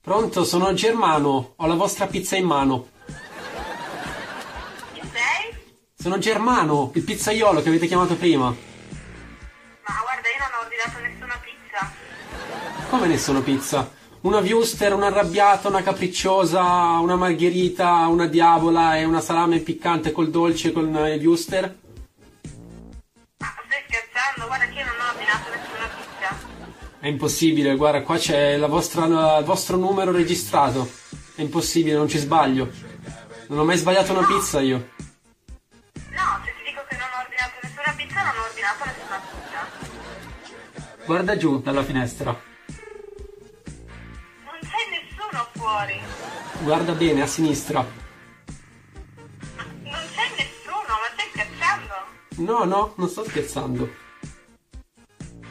Pronto, sono Germano, ho la vostra pizza in mano. Chi sei? Sono Germano, il pizzaiolo che avete chiamato prima. Ma guarda, io non ho ordinato nessuna pizza. Come nessuna pizza? Una Wuster, una arrabbiata, una capricciosa, una margherita, una diavola e una salame piccante col dolce con il Wuster? Ma stai scherzando? Guarda che io non ho ordinato nessuna pizza. È impossibile, guarda, qua c'è la vostra- il vostro numero registrato. È impossibile, non ci sbaglio. Non ho mai sbagliato una pizza io. No, se ti dico che non ho ordinato nessuna pizza, non ho ordinato nessuna pizza. Guarda giù dalla finestra. Fuori. Guarda bene, a sinistra. Non c'è nessuno, ma stai scherzando? No, no, non sto scherzando.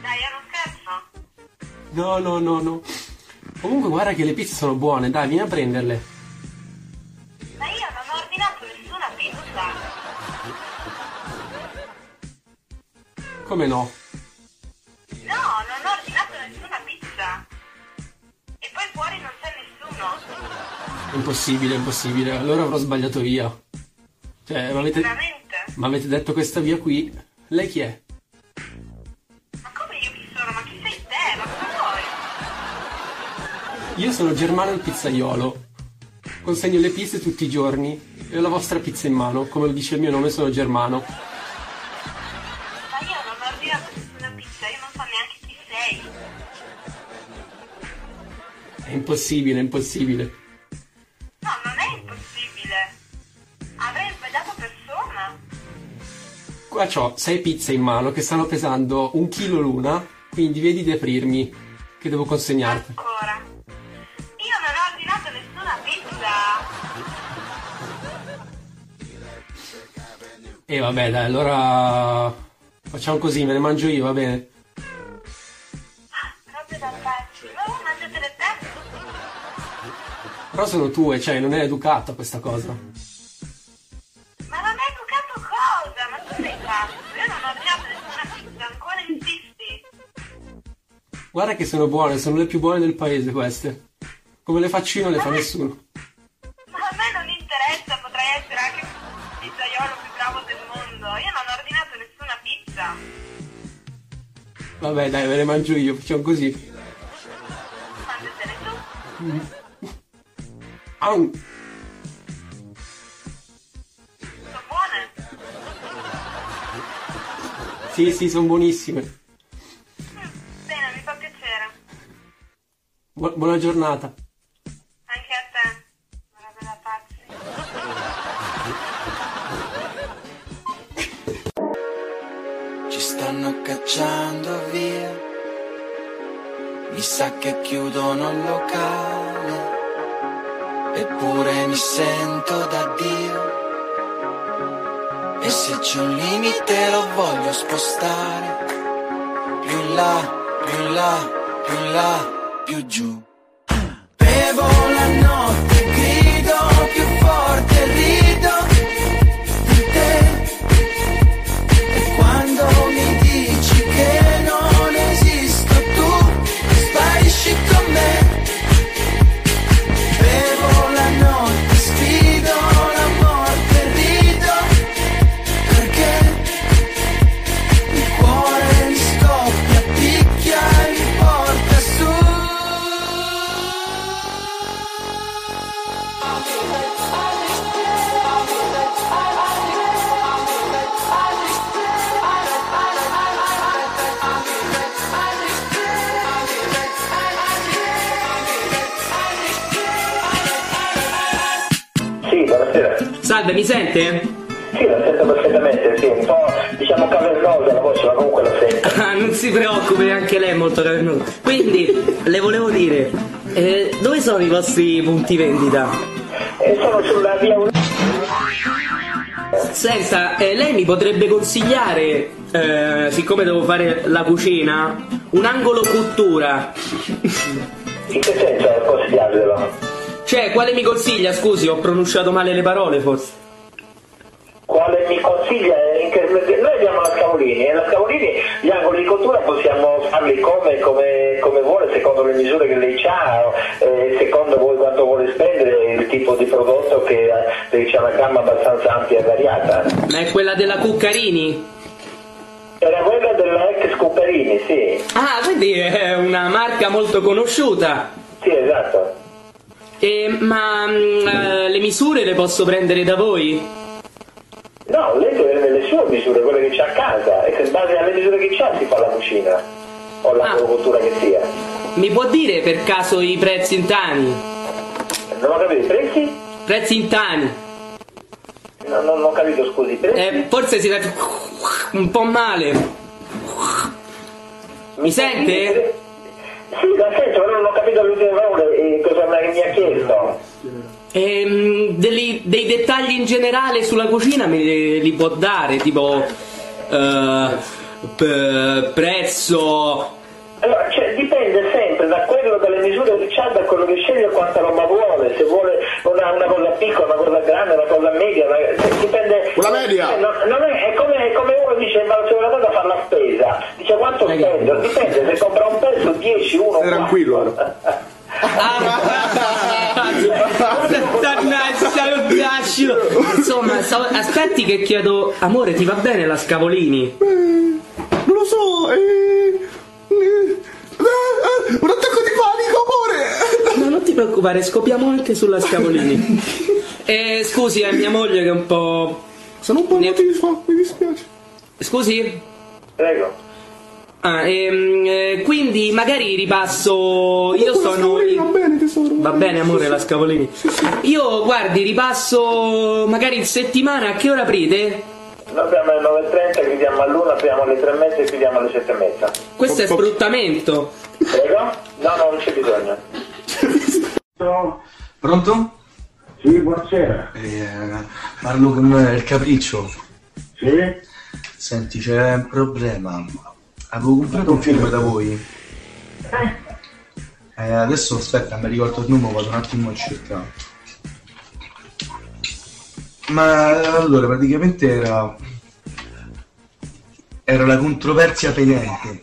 Dai, è uno scherzo. No, no, no, no. Comunque guarda che le pizze sono buone, dai, vieni a prenderle. Ma io non ho ordinato nessuna pizza. Come? No, Impossibile, impossibile. Allora avrò sbagliato via. Cioè, mi avete, mi avete detto questa via qui. Lei chi è? Ma come io chi sono? Ma chi sei te? Ma cosa vuoi? Io sono Germano il pizzaiolo. Consegno le pizze tutti i giorni e ho la vostra pizza in mano. Come lo dice il mio nome, sono Germano. Impossibile, impossibile. No, non è impossibile. Avrei sbagliato persona. Qua ho sei pizze in mano che stanno pesando un chilo l'una, quindi vedi di aprirmi, che devo consegnarti. Ancora. Io non ho ordinato nessuna pizza. E vabbè, dai, allora facciamo così, me ne mangio io, va bene? Però sono tue, cioè non è educata questa cosa. Ma non è educato cosa? Ma tu sei pazzo. Io non ho ordinato nessuna pizza, ancora insisti. Guarda che sono buone, sono le più buone del paese queste. Come le faccio io non le fa nessuno. Ma a me non interessa, potrei essere anche il pizzaiolo più bravo del mondo. Io non ho ordinato nessuna pizza. Vabbè, dai, me le mangio io, facciamo così. Mangiatele tu. Au! Sono buone. Sì, sì, sono buonissime. Bene, mi fa piacere. Bu- buona giornata. Vostri punti vendita? E sono sulla via Senta, eh, lei mi potrebbe consigliare, eh, siccome devo fare la cucina, un angolo cottura. In che senso consigliarglielo? Cioè, quale mi consiglia? Scusi, ho pronunciato male le parole forse. Scavolini e la Scavolini gli angoli di cottura possiamo farli come, come, come vuole, secondo le misure che lei ha, eh, secondo voi quanto vuole spendere, il tipo di prodotto che eh, c'è una gamma abbastanza ampia e variata. Ma è quella della Cuccarini? Era quella della ex Cuccarini, sì. Ah, quindi è una marca molto conosciuta. Sì, esatto. E, ma mm, eh, le misure le posso prendere da voi? No, lei le sue misure, quelle che c'ha a casa, e che in base alle misure che c'ha si fa la cucina, o la Ah. che sia. Mi può dire per caso i prezzi in tani? Non ho capito i prezzi? Prezzi in tani? No, non ho capito, scusi, i prezzi? Eh, forse si sente un po' male. Mi sente? Sì, la sento, però non ho capito l'ultima parola e cosa mi mi ha chiesto. Ehm, dei, dei dettagli in generale sulla cucina me li, li può dare, tipo eh, p- prezzo. Allora, cioè, dipende sempre da quello, dalle misure che c'ha, da quello che sceglie e quanta roba vuole, se vuole una, una cosa piccola, una cosa grande, una cosa media, una- cioè, dipende... Una media. Eh, no- non è, è, come, è come uno dice, va se una cosa a fare la spesa, dice quanto spendo, dipende, se compra un pezzo, 10, 1, Stai tranquillo, allora. Ghiaccio. Insomma, stavo- aspetti che chiedo. Amore, ti va bene la Scavolini? Non lo so, eh, eh, eh, un attacco di panico, amore! No, non ti preoccupare, scopiamo anche sulla Scavolini. Eh, scusi, è mia moglie che è un po'. Sono un po' Ne- emotivo, mi dispiace. Scusi? Prego. Ah, ehm, eh, quindi magari ripasso. Io sono. Va bene, tesoro. Va bene, amore, la Scavolini. Io, guardi, ripasso magari in settimana. A che ora aprite? Noi apriamo alle 9.30, chiudiamo all'una, apriamo alle 3.30 e chiudiamo alle 7.30. Questo è sfruttamento. Prego? No, no, non c'è bisogno. Pronto? Sì, buonasera. Eh, parlo con il capriccio. Sì? Senti, c'è un problema. Avevo comprato un film da voi. Eh, adesso aspetta, mi ricordo il numero, vado un attimo a cercare. Ma allora, praticamente era. Era la controversia penente.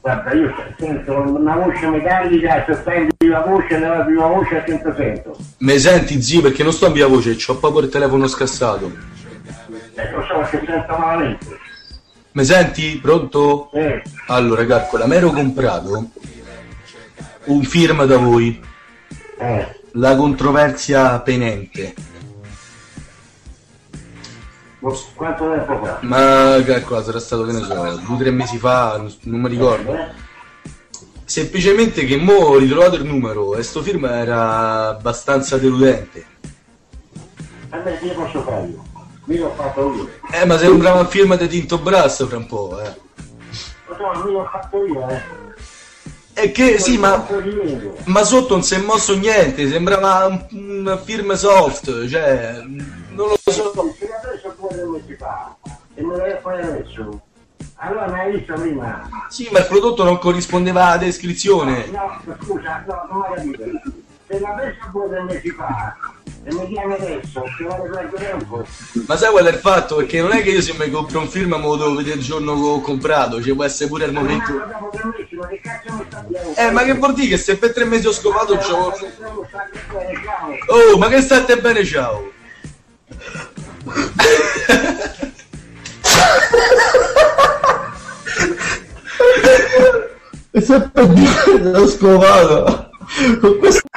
Guarda, io sento una voce metallica, se prendi la voce nella prima voce sento sento. Mi senti, zio, perché non sto a via voce, ho proprio il telefono scassato. Eh, lo so che sento malamente. Mi senti? Pronto? Eh, Allora, calcola, mi ero comprato un film da voi, eh, La controversia penente. quanto tempo fa? Ma calcola, sarà stato che ne so, due o tre mesi fa, non- mi ricordo. Eh? Semplicemente che mo ho ritrovato il numero e sto film era abbastanza deludente. A me che posso fare io? Mi l'ho fatto io. Eh, ma sembrava un film di Tinto Brass fra un po', eh. Lo so, mi l'ho fatto io, eh. E che, sì, ma, ma sotto non si è mosso niente, sembrava un, un film soft, cioè, non lo so. Se adesso due mesi fa e me l'hai fare adesso. Allora mi hai visto prima? Sì, ma il prodotto non corrispondeva alla descrizione. No, scusa, no, non hai capito. Se l'avessi due mesi fa e mi chiami adesso, tempo. Ma sai qual è il fatto? Perché non è che io se mi compro un film me lo devo vedere il giorno che ho comprato, ci può essere pure il Ma momento. dopo tre mesi, ma che cazzo mi sta dicendo? Eh, ma che vuol dire che se per tre mesi ho c'ho... Stati bene, ciao. Oh, ma che state bene, ciao! E sempre dire l'ho scovato. Con questo...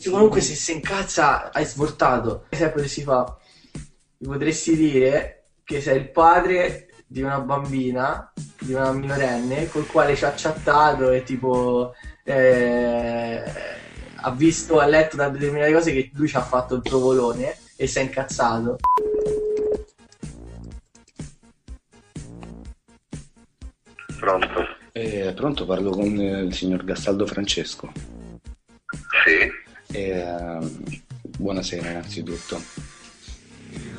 Dice comunque se si incazza hai svoltato. Sempre si fa. Mi potresti dire che sei il padre di una bambina, di una minorenne, col quale ci ha chattato e tipo eh, ha visto, ha letto da determinate cose che lui ci ha fatto il provolone e si è incazzato. Pronto? Eh, pronto, parlo con eh, il signor Gastaldo Francesco. Sì. Eh, buonasera innanzitutto.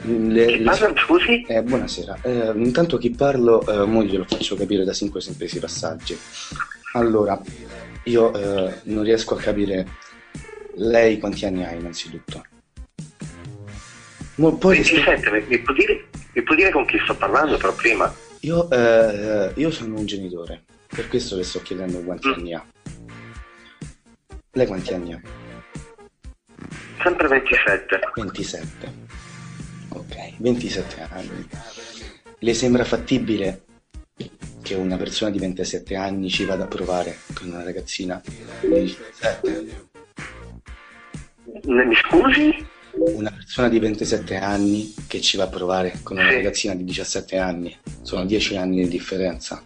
Le- le- scusi? eh, buonasera. Eh, intanto chi parlo, eh, mo glielo faccio capire da cinque semplici passaggi. Allora, io eh, non riesco a capire lei quanti anni ha innanzitutto. Mo- poi rispe- 27, mi, mi può dire, mi può dire con chi sto parlando però prima? io, eh, io sono un genitore, per questo le sto chiedendo quanti Mm. anni ha. Lei quanti anni ha? Sempre 27. 27. Ok, 27 anni. Le sembra fattibile che una persona di 27 anni ci vada a provare con una ragazzina di 17? Ne- Mi scusi? Una persona di 27 anni che ci va a provare con una ragazzina di 17 anni. Sono 10 anni di differenza.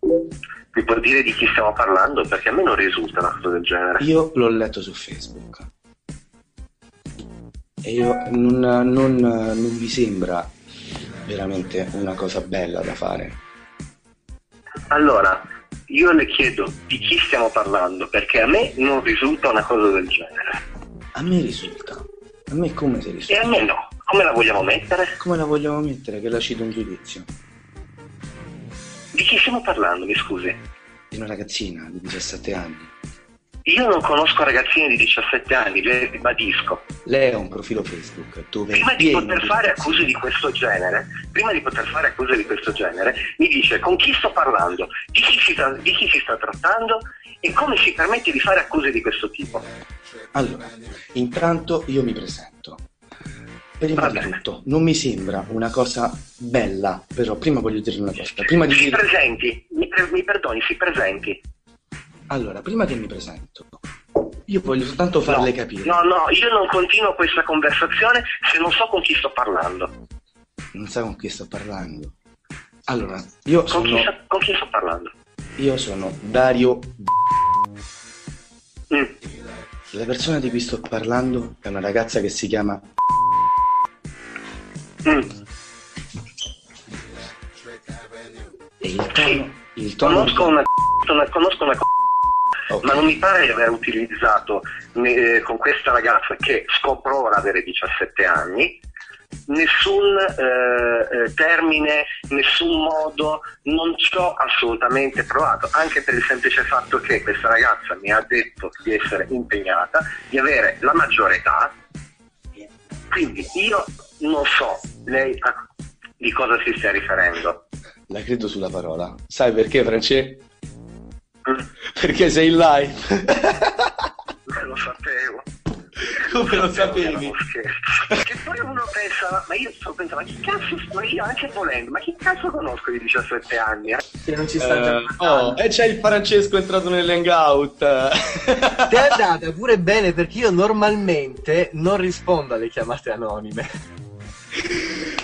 Mi può dire di chi stiamo parlando? Perché a me non risulta una cosa del genere. Io l'ho letto su Facebook. E io non, non- non vi sembra veramente una cosa bella da fare. Allora, io le chiedo di chi stiamo parlando, perché a me non risulta una cosa del genere. A me risulta. A me come si E risulta? a me no. Come la vogliamo mettere? Come la vogliamo mettere? Che la cito un giudizio. Di chi stiamo parlando, mi scusi? Di una ragazzina di 17 anni. Io non conosco ragazzine di 17 anni, le ribadisco. Lei ha un profilo Facebook dove Prima di poter fare accuse di questo genere, prima di poter fare accuse di questo genere, mi dice con chi sto parlando, di chi si sta, di chi si sta trattando e come si permette di fare accuse di questo tipo. Allora, intanto io mi presento. Prima di tutto, non mi sembra una cosa bella, però prima voglio dire una cosa. Prima di Si dire... presenti, mi, pre- mi perdoni, si presenti. Allora, prima che mi presento, io voglio soltanto farle capire. No, no, io non continuo questa conversazione se non so con chi sto parlando. Non sa con chi sto parlando. Allora, io Con chi, sono, sto, con chi sto parlando? io sono Dario. Mm. La persona di cui sto parlando è una ragazza che si chiama. Mm. E il tono. Il tono Conosco una, una- conosco una ma non mi pare di aver utilizzato eh, con questa ragazza che scopro ora avere 17 anni nessun eh, eh, termine, nessun modo, non ci ho assolutamente provato, anche per il semplice fatto che questa ragazza mi ha detto di essere impegnata, di avere la maggiore età, quindi io non so lei a- di cosa si stia riferendo. La credo sulla parola. Sai perché, France? Perché sei in live. Lo sapevo. Come lo sapevi? Che poi uno pensa, ma io sto pensando, ma chi cazzo sto io anche volendo, ma chi cazzo conosco di 17 anni? Eh? Che non ci Eh, oh, e c'è il Francesco entrato nell'hangout. Ti è andata pure bene perché io normalmente non rispondo alle chiamate anonime.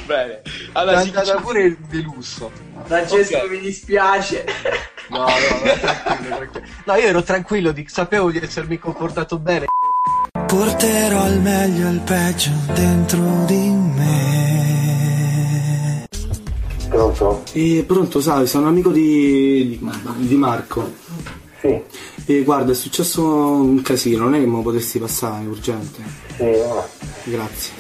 Bene. Allora, è andata pure il delusso. Francesco Ok. mi dispiace. No, no, no, tranquillo, tranquillo. No, io ero tranquillo, di- sapevo di essermi comportato bene. Porterò il meglio e il peggio dentro di me. Pronto? Eh, pronto, sai, sono amico di, di Marco. Sì. E guarda, è successo un casino, non è che me lo potresti passare, è urgente. Sì, no. Grazie.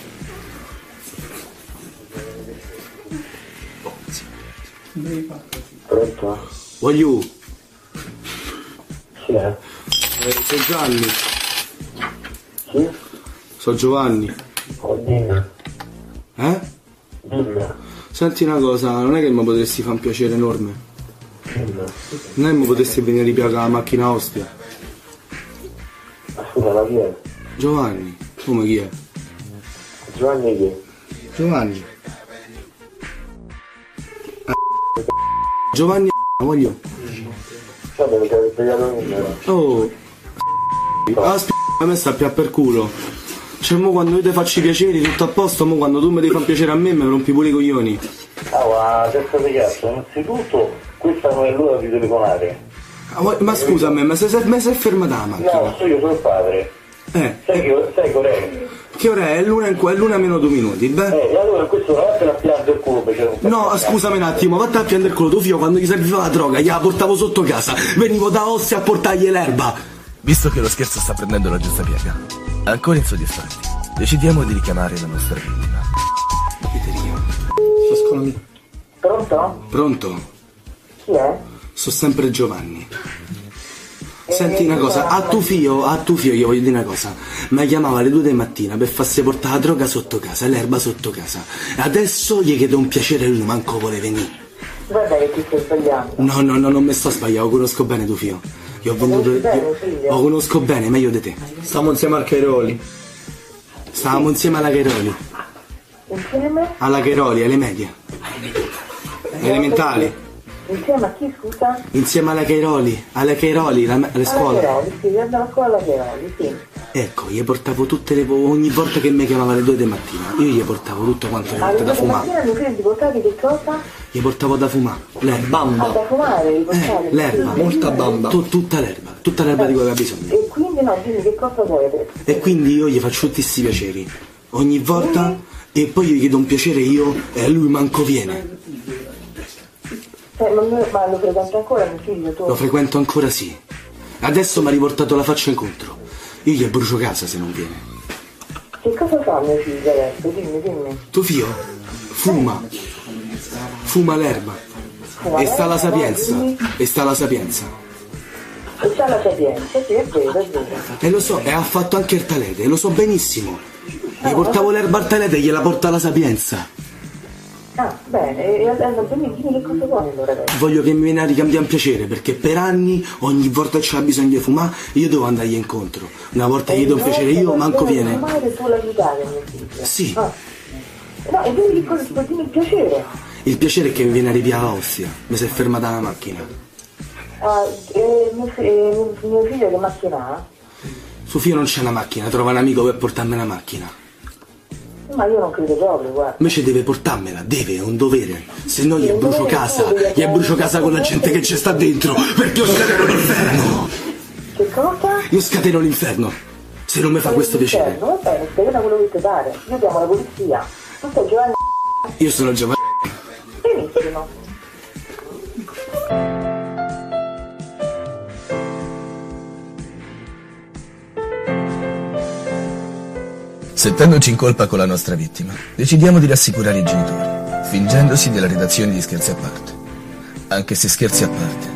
Pronto? Voglio. Chi è? Eh, sono Gianni. Chi? Sono Giovanni. Oh, dimmi. Eh? Dimmi. Senti una cosa, non è che mi potresti fare un piacere enorme? Dimmi. Non è che mi potresti venire a ripiare la macchina Ostia? Ma scusa, ma chi è? Giovanni. Come chi è? Giovanni chi? Giovanni. Giovanni voglio. Oh. Aspetta, a me sta più per culo. Cioè, mo quando io ti faccio i piaceri tutto a posto, mo quando tu mi devi fare piacere a me mi rompi pure i coglioni. Ah, ma testa di cazzo, innanzitutto questa non è l'ora di telefonare. Ah, Ma scusa a me, ma se sei, ma sei fermata la macchina? No, so io sono il padre. Eh, Sai che sai è? Che ora è? È l'una, in qua- è l'una meno due minuti, beh? Eh, e allora questo non vattene a piangere il culo perché non No, scusami un attimo, vatti a prendere il culo tuo figlio quando gli serviva la droga, gliela portavo sotto casa, venivo da Ostia a portargli l'erba. Visto che lo scherzo sta prendendo la giusta piega, ancora insoddisfatti, decidiamo di richiamare la nostra vittima. Pronto? Pronto? Chi è? Sono sempre Giovanni. Senti una cosa, a tuo figlio, a tuo figlio gli voglio dire una cosa. Mi chiamava alle due di mattina per farsi portare la droga sotto casa, l'erba sotto casa. Adesso gli chiedo un piacere e lui manco vuole venire. Guarda che ti stai sbagliando. No, no, no, non mi sto sbagliando, conosco bene tuo figlio. Io ho venduto. Io- lo conosco bene, meglio di te. Stiamo insieme al Cairoli. Stavamo insieme alla Cheroli. Insieme? Alla Cheroli, alle medie. Elementali. Insieme a chi, scusa? Insieme alla Cheroli, alle Cheroli, la- alle Alla scuole. Cheroli, sì, andavo a scuola alla Cheroli, sì. Ecco, gli portavo tutte le. ogni volta che mi chiamava alle due di mattina, io gli portavo tutto quanto le volte da fumare. mattina mi credi di portarti che cosa? Gli portavo da fumare. L'erba. Ah, da fumare, di portare. Eh, l'erba. Molta bamba. Tu- tutta l'erba, tutta l'erba di cui aveva bisogno. E quindi no, dimmi che cosa vuoi adesso? E quindi io gli faccio tutti questi piaceri. Ogni volta e poi gli chiedo un piacere io e a lui manco viene. Cioè, ma, me- ma lo frequenti ancora mio figlio tu? Lo frequento ancora sì. Adesso mi ha riportato la faccia incontro. Io gli brucio casa se non viene. Che cosa fa mio figlio adesso? Dimmi, dimmi. Tuo figlio fuma. Fuma l'erba. Fuma E sta alla l'erba, sapienza. dimmi. E sta alla sapienza. E c'ha la sapienza, sì, è vero, è vero. E lo so, e ha fatto anche il talete, lo so benissimo. Gli portavo l'erba al talete e gliela porta alla sapienza. Ah, bene, e adesso dimmi, che cosa vuoi allora adesso? Voglio che mi viene a ricambiare un piacere, perché per anni, ogni volta che c'ha bisogno di fumare, io devo andargli incontro. Una volta gli do un piacere io, manco viene. Ma tu l'aiutare mio figlio. Sì. Ah. No, e dimmi che cosa ti dimmi il piacere. Il piacere è che mi viene a ripiare l'ostia. Mi si è fermata la macchina. Ah, e mio, fi- e mio figlio che macchina ha? Suo figlio non c'è una macchina, trova un amico per portarmi la macchina. Ma io non credo proprio, guarda. Invece deve portarmela, deve, è un dovere. Se no gli brucio casa, gli brucio casa con la gente che ci sta dentro, perché io scateno l'inferno. Che cosa? Io scateno l'inferno. Se non mi fa questo piacere. Va bene, spiegate quello che ti pare. Io chiamo la polizia. Tu sei Giovanni Io sono Giovanni. benissimo. Sentendoci in colpa con la nostra vittima, decidiamo di rassicurare i genitori, fingendosi della redazione di Scherzi a parte. Anche se scherzi a parte,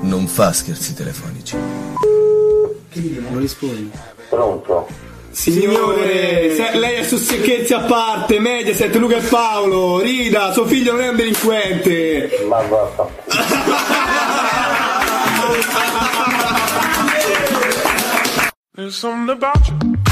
non fa scherzi telefonici. Non rispondi. Pronto? Signore, se- lei è su secchezzi a parte, Mediaset, Luca e Paolo, rida, suo figlio non è un delinquente. Ma vaffanculo. There's something about you.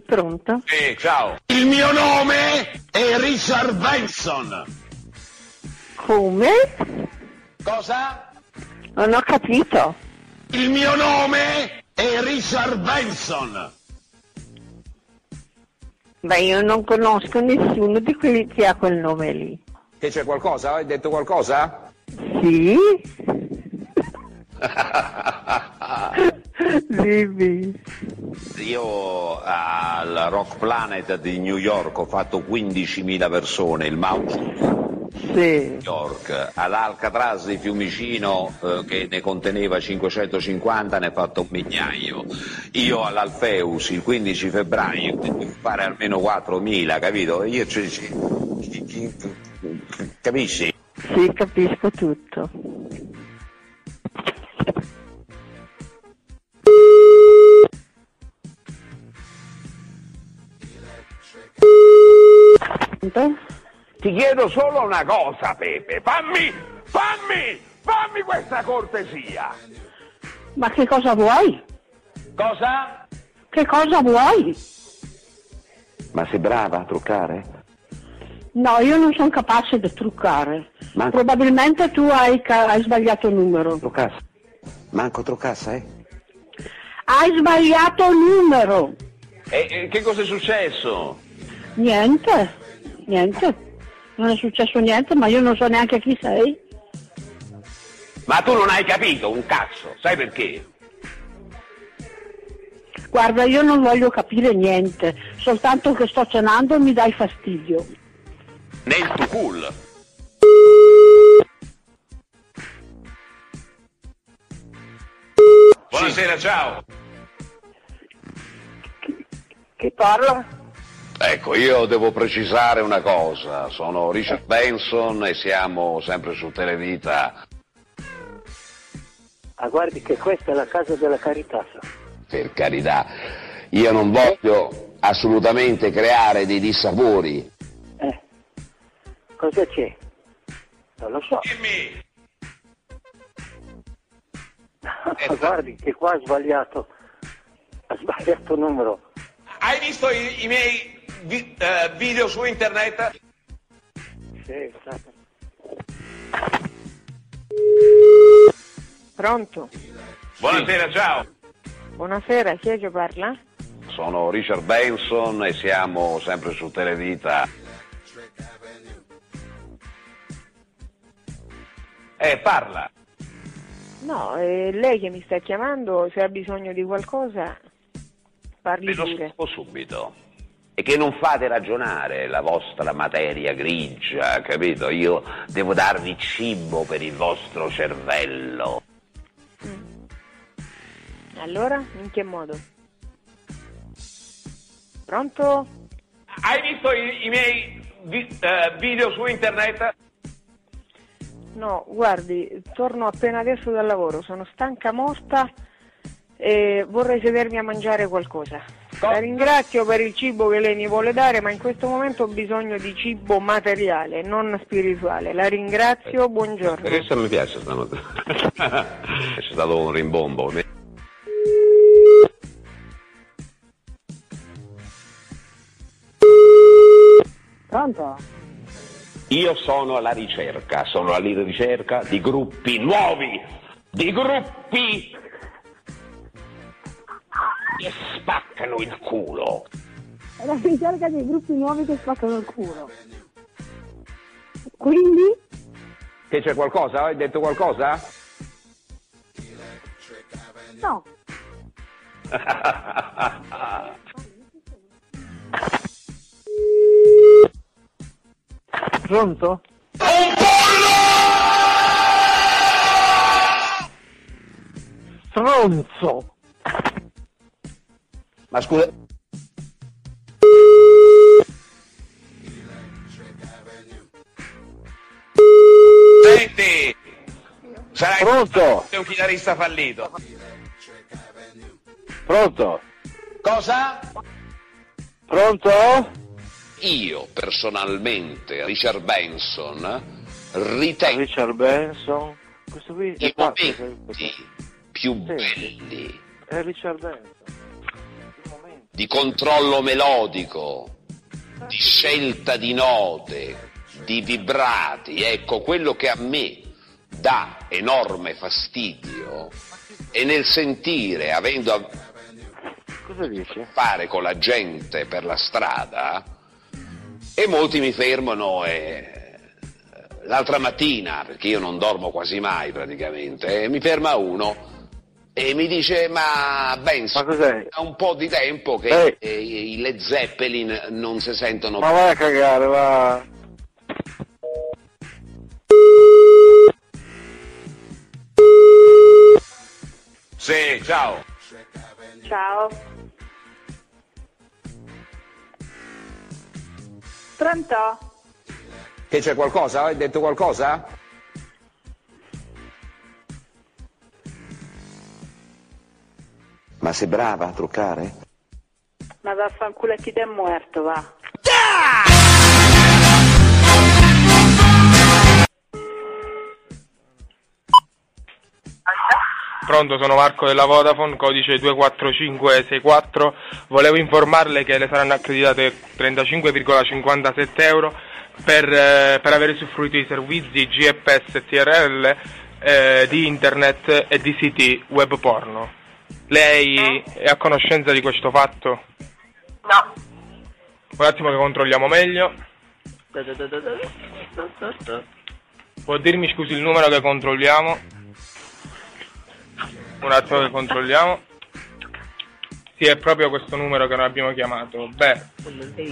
Pronto? Sì, ciao. Il mio nome è Richard Benson. Come? Cosa? Non ho capito. Il mio nome è Richard Benson. Ma io non conosco nessuno di quelli che ha quel nome lì. Che c'è qualcosa? Hai detto qualcosa? Sì? Dimmi. Io al Rock Planet di New York ho fatto 15.000 persone, il Mount Sì. New York, all'Alcatraz di Fiumicino eh, che ne conteneva 550 ne ho fatto un migliaio. Io all'Alfeus il 15 febbraio devo fare almeno 4.000, capito? Io ci- ci- chi- chi- capisci? Sì, capisco tutto. Ti chiedo solo una cosa, Pepe, fammi, fammi, fammi questa cortesia. Ma che cosa vuoi? Cosa? Che cosa vuoi? Ma sei brava a truccare? No, io non sono capace di truccare. Ma- Probabilmente tu hai, ca- hai sbagliato numero. Truccassa? Manco truccassa, eh? Hai sbagliato numero. E, e che cosa è successo? Niente, niente. Non è successo niente, ma io non so neanche chi sei. Ma tu non hai capito un cazzo, sai perché? Guarda, io non voglio capire niente, soltanto che sto cenando e mi dai fastidio. Nel tuo cool. Buonasera, ciao. Chi parla? Ecco, io devo precisare una cosa, sono Richard Benson e siamo sempre su Televita. Ah, guardi che questa è la casa della carità. sa. Per carità, io non voglio assolutamente creare dei dissapori. Cosa c'è? Non lo so. Ah, guardi che qua ha sbagliato. Ha sbagliato numero. Hai visto i, i miei vi- eh, video su internet? Sì, stato. Pronto? Buonasera, ciao. Buonasera, chi è che parla? Sono Richard Benson e siamo sempre su Televita. Eh, parla. No, è lei che mi sta chiamando, se ha bisogno di qualcosa, parli Ve lo pure. scopo subito. E che non fate ragionare la vostra materia grigia, capito? Io devo darvi cibo per il vostro cervello. Allora, in che modo? Pronto? Hai visto i, i miei vi- eh, video su internet? No, guardi, torno appena adesso dal lavoro, sono stanca morta e vorrei sedermi a mangiare qualcosa. La ringrazio per il cibo che lei mi vuole dare, ma in questo momento ho bisogno di cibo materiale, non spirituale. La ringrazio, buongiorno. Questo mi piace stanotte. C'è stato un rimbombo. Pronto? Io sono alla ricerca, sono alla ricerca di gruppi nuovi, di gruppi che spaccano il culo. È la ricerca dei gruppi nuovi che spaccano il culo. Quindi? Che c'è qualcosa? Hai detto qualcosa? No. Pronto? Stronzo! Ma scusa. Senti! Sarai Pronto? Un chitarrista fallito. Pronto? Cosa? Pronto? Io personalmente, Richard Benson, ritengo Richard Benson? Questo qui è i momenti più belli È Richard Benson. Di controllo melodico, di scelta di note, di vibrati, ecco quello che a me dà enorme fastidio è nel sentire, avendo a dici? fare con la gente per la strada, e molti mi fermano e l'altra mattina, perché io non dormo quasi mai praticamente, e mi ferma uno e mi dice ma Benz, ha un po' di tempo che eh, i Led Zeppelin non si sentono Ma vai a cagare, va. Sì, ciao. Ciao. Pronto? Che c'è qualcosa? Hai detto qualcosa? Ma sei brava a truccare? Ma vaffanculo a chi è muerto, va. Pronto, sono Marco della Vodafone, codice 24564. Volevo informarle che le saranno accreditate 35,57 euro per, eh, per aver usufruito di servizi GPS e TRL eh, di internet e di siti web porno. Lei è a conoscenza di questo fatto? No. Un attimo che controlliamo meglio. Può dirmi scusi il numero che controlliamo? Un attimo che controlliamo. Sì, è proprio questo numero che noi abbiamo chiamato. Beh,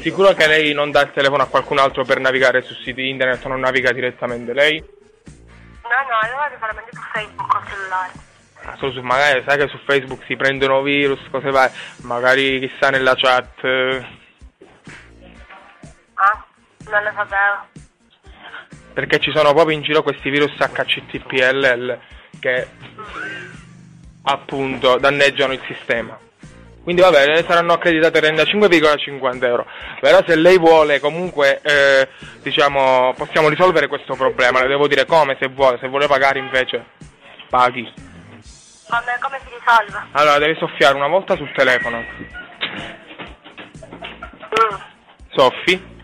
sicuro che lei non dà il telefono a qualcun altro per navigare su siti internet o non naviga direttamente lei? No, no, allora solamente su Facebook o cellulare. Ah, Solo su, magari sai che su Facebook si prendono virus, cose varie, magari chissà nella chat. Ah, non lo sapevo. Perché ci sono proprio in giro questi virus HCTPLL che appunto danneggiano il sistema. Quindi vabbè, le saranno accreditate 35,50 euro. Però se lei vuole comunque, eh, diciamo, possiamo risolvere questo problema. Le devo dire come, se vuole. Se vuole pagare invece, paghi. Vabbè, come si risolve? Allora, devi soffiare una volta sul telefono. Soffi.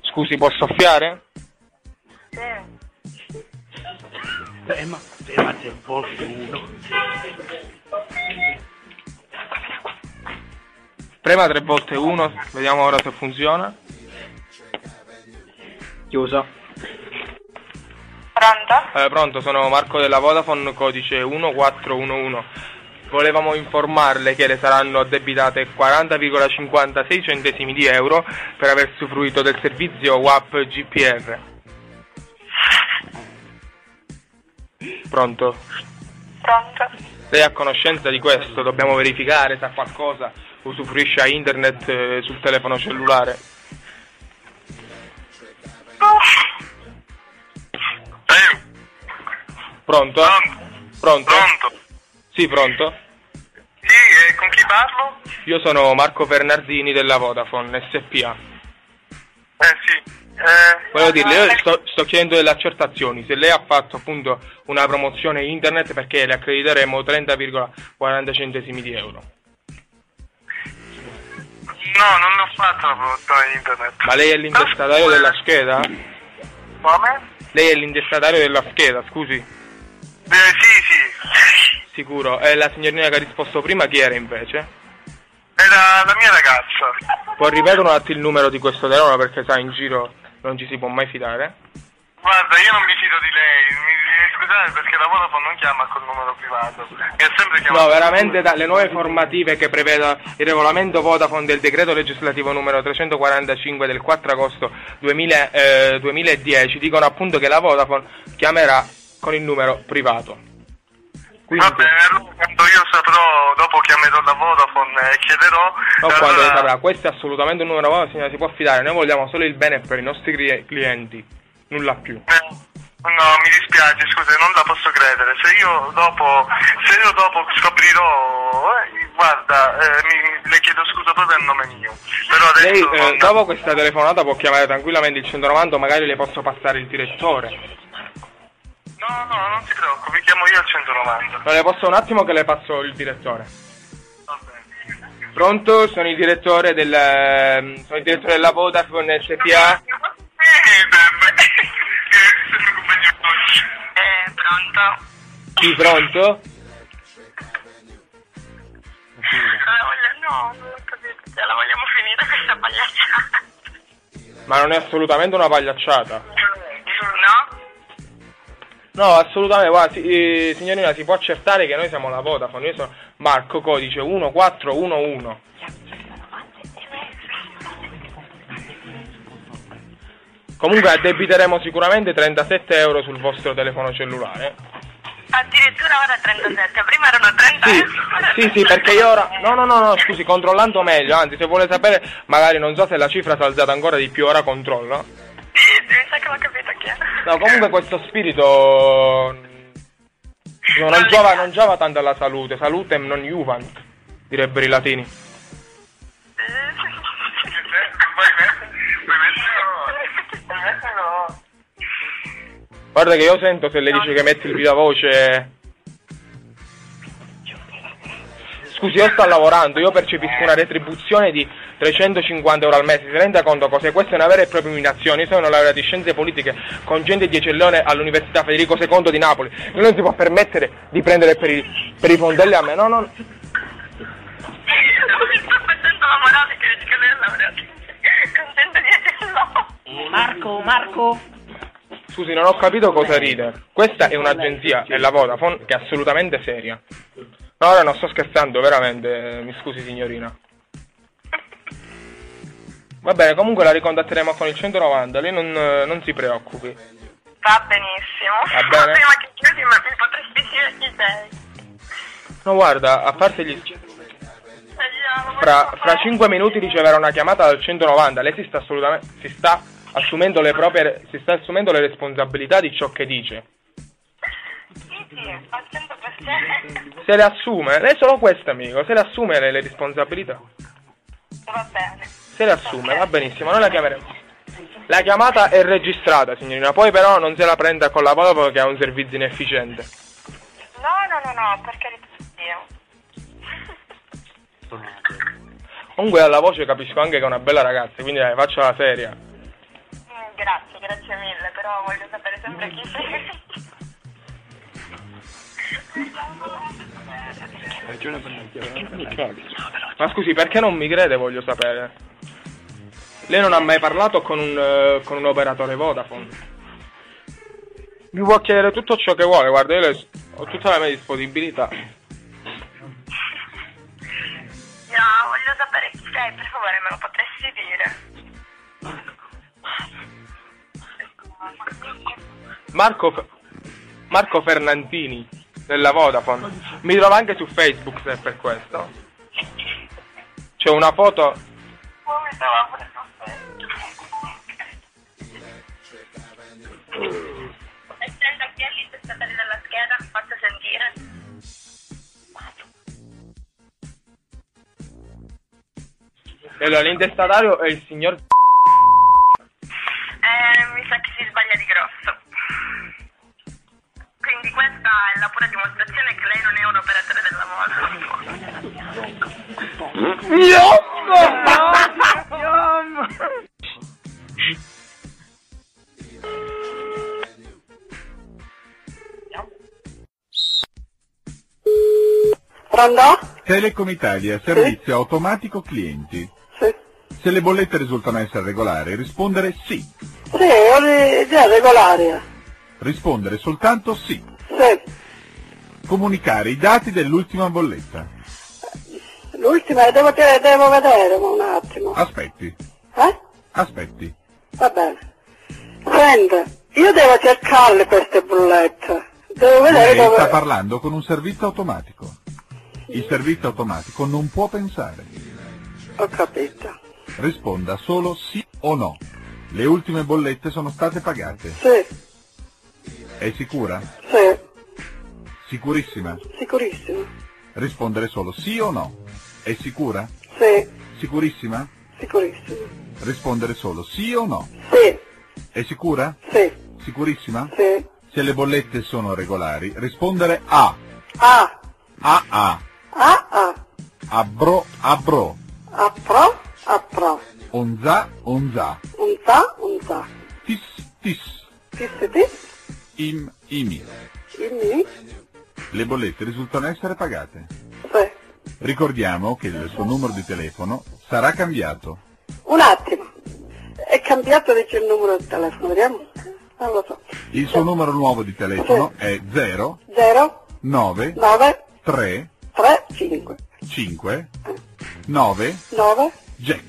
Scusi, può soffiare? Sì. Prema, prema tre volte uno. Prema tre volte uno, vediamo ora se funziona. Chiuso. Pronto? Eh, pronto, sono Marco della Vodafone, codice 1411. Volevamo informarle che le saranno addebitate 40,56 centesimi di euro per aver usufruito del servizio WAP GPR. Pronto? Pronto? Lei è a conoscenza di questo? Dobbiamo verificare, sa qualcosa? Usufruisce a internet eh, sul telefono cellulare? Pronto? Pronto? Sì, pronto? Sì, e con chi parlo? Io sono Marco Bernardini della Vodafone SPA. Eh sì. Eh, Volevo dirle, io sto, sto chiedendo delle accertazioni. Se lei ha fatto appunto una promozione internet perché le accrediteremo 30,40 centesimi di euro. No, non ho fatto la promozione internet. Ma lei è l'intestatario della scheda? Come? Lei è l'intestatario della scheda, scusi. Eh, sì, sì. Sicuro. E la signorina che ha risposto prima chi era invece? Era la mia ragazza. Può ripetere un attimo il numero di questo telefono perché sa in giro non ci si può mai fidare? Guarda, io non mi fido di lei. Mi devi scusare perché la Vodafone non chiama col numero privato. Mi ha sempre chiamato. No, veramente dalle nuove formative che prevede il regolamento Vodafone del decreto legislativo numero 345 del 4 agosto 2000, eh, 2010 dicono appunto che la Vodafone chiamerà con il numero privato. Quindi, Va bene, allora quando io saprò, dopo chiamerò la Vodafone e chiederò. non allora- quando saprà, questo è assolutamente un numero Vodafone, signora, si può fidare, noi vogliamo solo il bene per i nostri cli- clienti, nulla più. No, mi dispiace, scusa, non la posso credere. Se io dopo, se io dopo scoprirò, eh, guarda, eh, mi- le chiedo scusa proprio a nome mio. Però adesso Lei eh, non- dopo questa telefonata può chiamare tranquillamente il 190, magari le posso passare il direttore. No, no, non si preoccupi, chiamo io al 190. Non le posso un attimo che le passo il direttore. Pronto? Sono il direttore del ehm, sono il direttore della Vodafone SPA. Eh, pronto? Sì, pronto? La voglio- no, non ho capito, la vogliamo finire questa pagliacciata. Ma non è assolutamente una pagliacciata. No? No, assolutamente, guarda, si- eh, signorina, si può accertare che noi siamo la Vodafone, io sono Marco, codice 1411. Comunque addebiteremo sicuramente 37 euro sul vostro telefono cellulare. Addirittura ora 37, prima erano 30 Sì, euro. sì, sì, perché io ora... No, no, no, no, scusi, controllando meglio, anzi, se vuole sapere, magari non so se la cifra si è alzata ancora di più, ora controllo. No, comunque questo spirito no, non, giova, non giova tanto alla salute, salutem non juvant, direbbero i latini. Guarda che io sento se le dice che metti il viva voce. Scusi, io sto lavorando, io percepisco una retribuzione di 350 euro al mese, si rende conto cos'è? Questa è una vera e propria umiliazione. Io sono laureato in scienze politiche con gente di eccellione all'Università Federico II di Napoli. Lui non si può permettere di prendere per i, per i fondelli a me, no, no. Marco, Marco. Scusi, non ho capito cosa ride. Questa è un'agenzia, è la Vodafone, che è assolutamente seria. No, ora non sto scherzando, veramente, mi scusi signorina. Va bene, comunque la ricontatteremo con il 190, lei non, non si preoccupi. Va benissimo. Va bene. Prima che chiudi, ma mi potresti dire chi sei? No, guarda, a parte gli... Fra, fra 5 minuti riceverà una chiamata dal 190, lei si sta assolutamente... si sta assumendo le proprie... si sta assumendo le responsabilità di ciò che dice. Sì, sì, al 100%. Se le assume, lei è solo questo amico, se le assume le, le responsabilità. Va bene. Se le assume, va benissimo, noi la chiameremo. La chiamata è registrata, signorina, poi però non se la prenda con la Vodafone che ha un servizio inefficiente. No, no, no, no, per carità di Dio. Comunque dalla voce capisco anche che è una bella ragazza, quindi dai, faccia la seria. Mm, grazie, grazie mille, però voglio sapere sempre chi sei. Ma scusi, perché non mi crede, voglio sapere. Lei non ha mai parlato con un, eh, con un operatore Vodafone? Mi può chiedere tutto ciò che vuole, guarda, io le- ho tutta la mia disponibilità. No, voglio sapere chi sei, per favore, me lo potresti dire? Marco, Marco Fernandini, della Vodafone. Mi trova anche su Facebook se è per questo. C'è una foto... Oh. E è lì testatario della scheda, mi faccia sentire. Allora, l'intestatario è il signor... pura dimostrazione che lei non è un operatore del Pronto? Telecom Italia, servizio automatico clienti. Se le bollette risultano essere regolari, rispondere sì. Sì, di- già regolare. Rispondere soltanto sì. Sì. Comunicare i dati dell'ultima bolletta. L'ultima devo, devo vedere un attimo. Aspetti. Eh? Aspetti. Va bene. Senta, io devo cercarle queste bollette. Devo vedere Lei sta dove... parlando con un servizio automatico. Il servizio automatico non può pensare. Ho capito. Risponda solo sì o no. Le ultime bollette sono state pagate. Sì, È sicura? Sicurissima? sicurissimo. Rispondere solo sì o no. È sicura? Sì, Sicurissima? sicurissimo. Rispondere solo sì o no. Sì, È sicura? sì, Sicurissima? sì. Se le bollette sono regolari, rispondere A. A, A A. A, A. Abro Abro. A pro, a pro. Onza Onza. Un sa. Tis Tis. Tis, tis. Im Imi. Il Le bollette risultano essere pagate. Sì. Ricordiamo che il suo numero di telefono sarà cambiato. Un attimo. è cambiato dice il numero di telefono, vediamo. Non lo so. Il suo numero nuovo di telefono è 0 0 9 9 3 3 5 5 9 9 Jack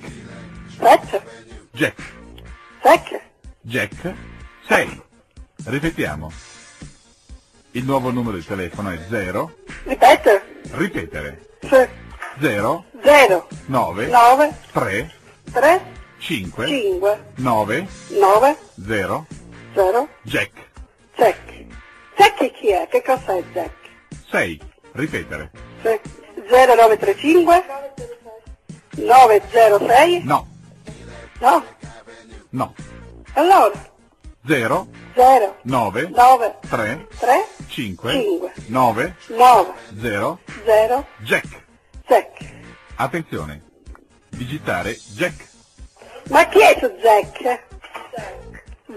7 Jack 7 Jack 6 Ripetiamo. Il nuovo numero di telefono è 0 Ripete. Ripetere. Sì. 0 0 9 9 3 3 5 5 9 9 0 0 Jack Jack. Jack chi è? Che cosa è Jack? 6 Ripetere. Sì. 0935 906 No, No? no. Allora 0 0 9 9 3 3 5 5 9 9 0 0 Jack. Jack. Attenzione. Digitare Jack. Ma chi è su Jack?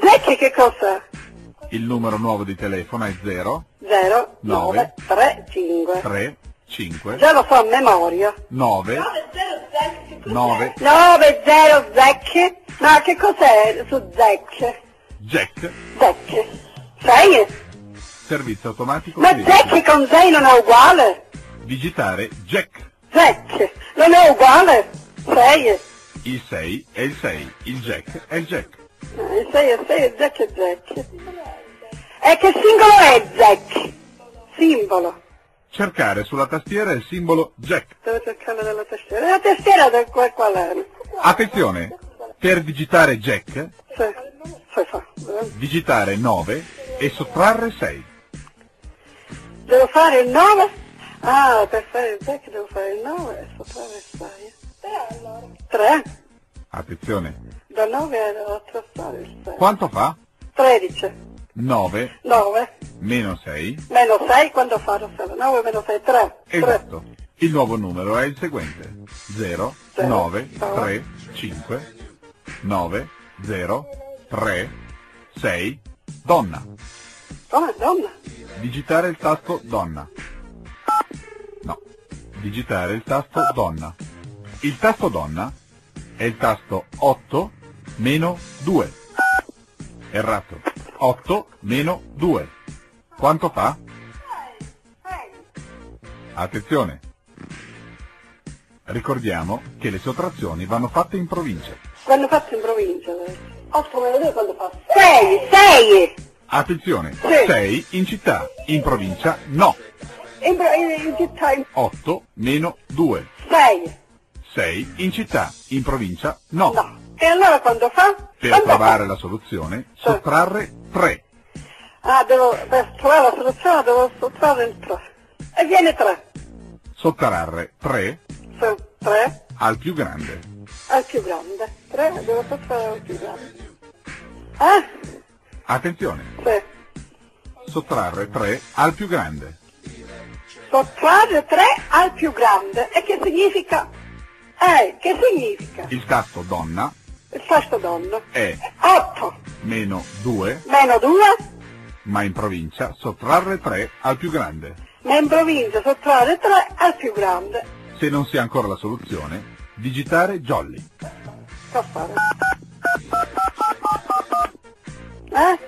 Jack che cosa? Il numero nuovo di telefono è 0 0 9 9 3 5 3 5 Già lo so a memoria. 9 9 9 0 Jack. Ma che cos'è su Jack? Jack. Jack. 6? Servizio automatico Ma clienti. Jack con 6 non è uguale? Digitare Jack. Jack non è uguale? 6. Il 6 è il 6. Il Jack è il Jack. Il 6 è 6 e Jack è Jack. E che simbolo è Jack? Simbolo. Cercare sulla tastiera il simbolo Jack. Devo cercare della tastiera. La tastiera del qual, qual è? Attenzione. Per digitare Jack, digitare 9 e sottrarre 6. Devo fare il 9? Ah, per fare il Jack devo fare il 9 e sottrarre il 6. 3? Attenzione. Da 9 devo trasfare il 6. Quanto fa? 13. 9 9 meno 6. meno 6 quando farò 6? 9 meno 6, 3. 3. Esatto. Il nuovo numero è il seguente. 0 9 3 5 9 0 3 6 donna. Come donna? Digitare il tasto donna. No. Digitare il tasto donna. Il tasto donna è il tasto 8 meno 2. Errato. 8 meno 2. Quanto fa? Attenzione. Ricordiamo che le sottrazioni vanno fatte in provincia. Quando fatto in provincia? 8 meno 2 quando fa? 6, 6! Attenzione. Sì. 6 in città, in provincia no. In, pro- in, in città in 8 meno 2. 6. 6 in città, in provincia no. E allora quando fa? Per Quando trovare la soluzione, sottrarre 3. fa? Ah, devo, per trovare la soluzione devo sottrarre il 3. E viene 3. Sottrarre 3 Sì, 3 al più grande. Al più grande. 3 devo sottrarre al più grande. Eh? Attenzione. Sì. Sottrarre 3 al più grande. Sottrarre 3 al più grande. E che significa? Eh, che significa? Il tasto donna Il tasto donna. è 8 meno 2, meno 2, ma in provincia sottrarre 3 al più grande. ma in provincia sottrarre 3 al più grande. Se non si ha ancora la soluzione, digitare jolly. Eh?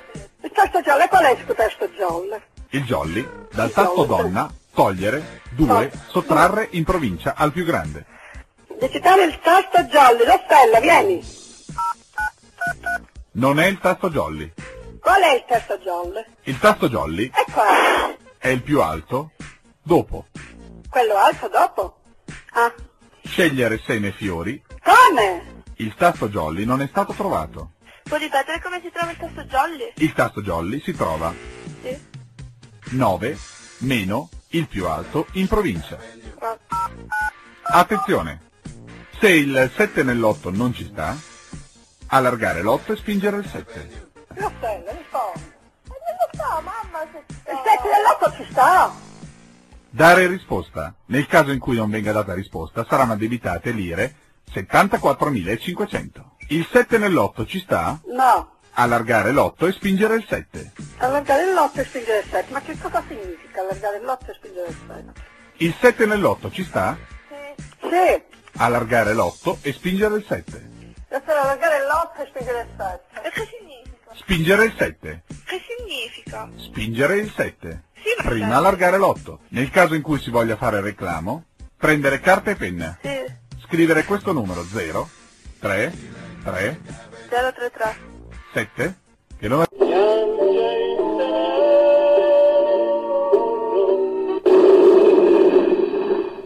Il tasto giallo, e qual è il tasto giallo? Il jolly, dal tasto donna, togliere 2, sottrarre in provincia al più grande. Digitare il tasto giallo, la stella, vieni. Non è il tasto jolly. Qual è il tasto giallo? Il tasto jolly E qua, è il più alto dopo. quello alto dopo. Ah, Scegliere seme e fiori. come? Il tasto jolly non è stato trovato. Può ripetere come si trova il tasto jolly? Il tasto jolly si trova Sì. 9 meno il più alto in provincia. Ah. Attenzione! Se il 7 nell'8 non ci sta, allargare l'8 e spingere il 7. La stella, rispondi. Ma non lo so, mamma, se Il 7 dell'8 ci sta. Dare risposta. Nel caso in cui non venga data risposta, saranno addebitate lire 74.500. Il 7 nell'8 ci sta? No, Allargare l'8 e spingere il 7. allargare l'8 e spingere il 7. Ma che cosa significa allargare l'8 e spingere il 7? Il 7 nell'8 ci sta? Sì, Allargare l'8 e spingere il 7. Bisogna allargare l'8 e spingere il 7. E che significa? Spingere il 7. Che significa? Spingere il 7. Sì, ma Prima allargare l'8. Nel caso in cui si voglia fare reclamo, prendere carta e penna. Sì, Scrivere questo numero 0, 3, 3, 033. 7, che non è...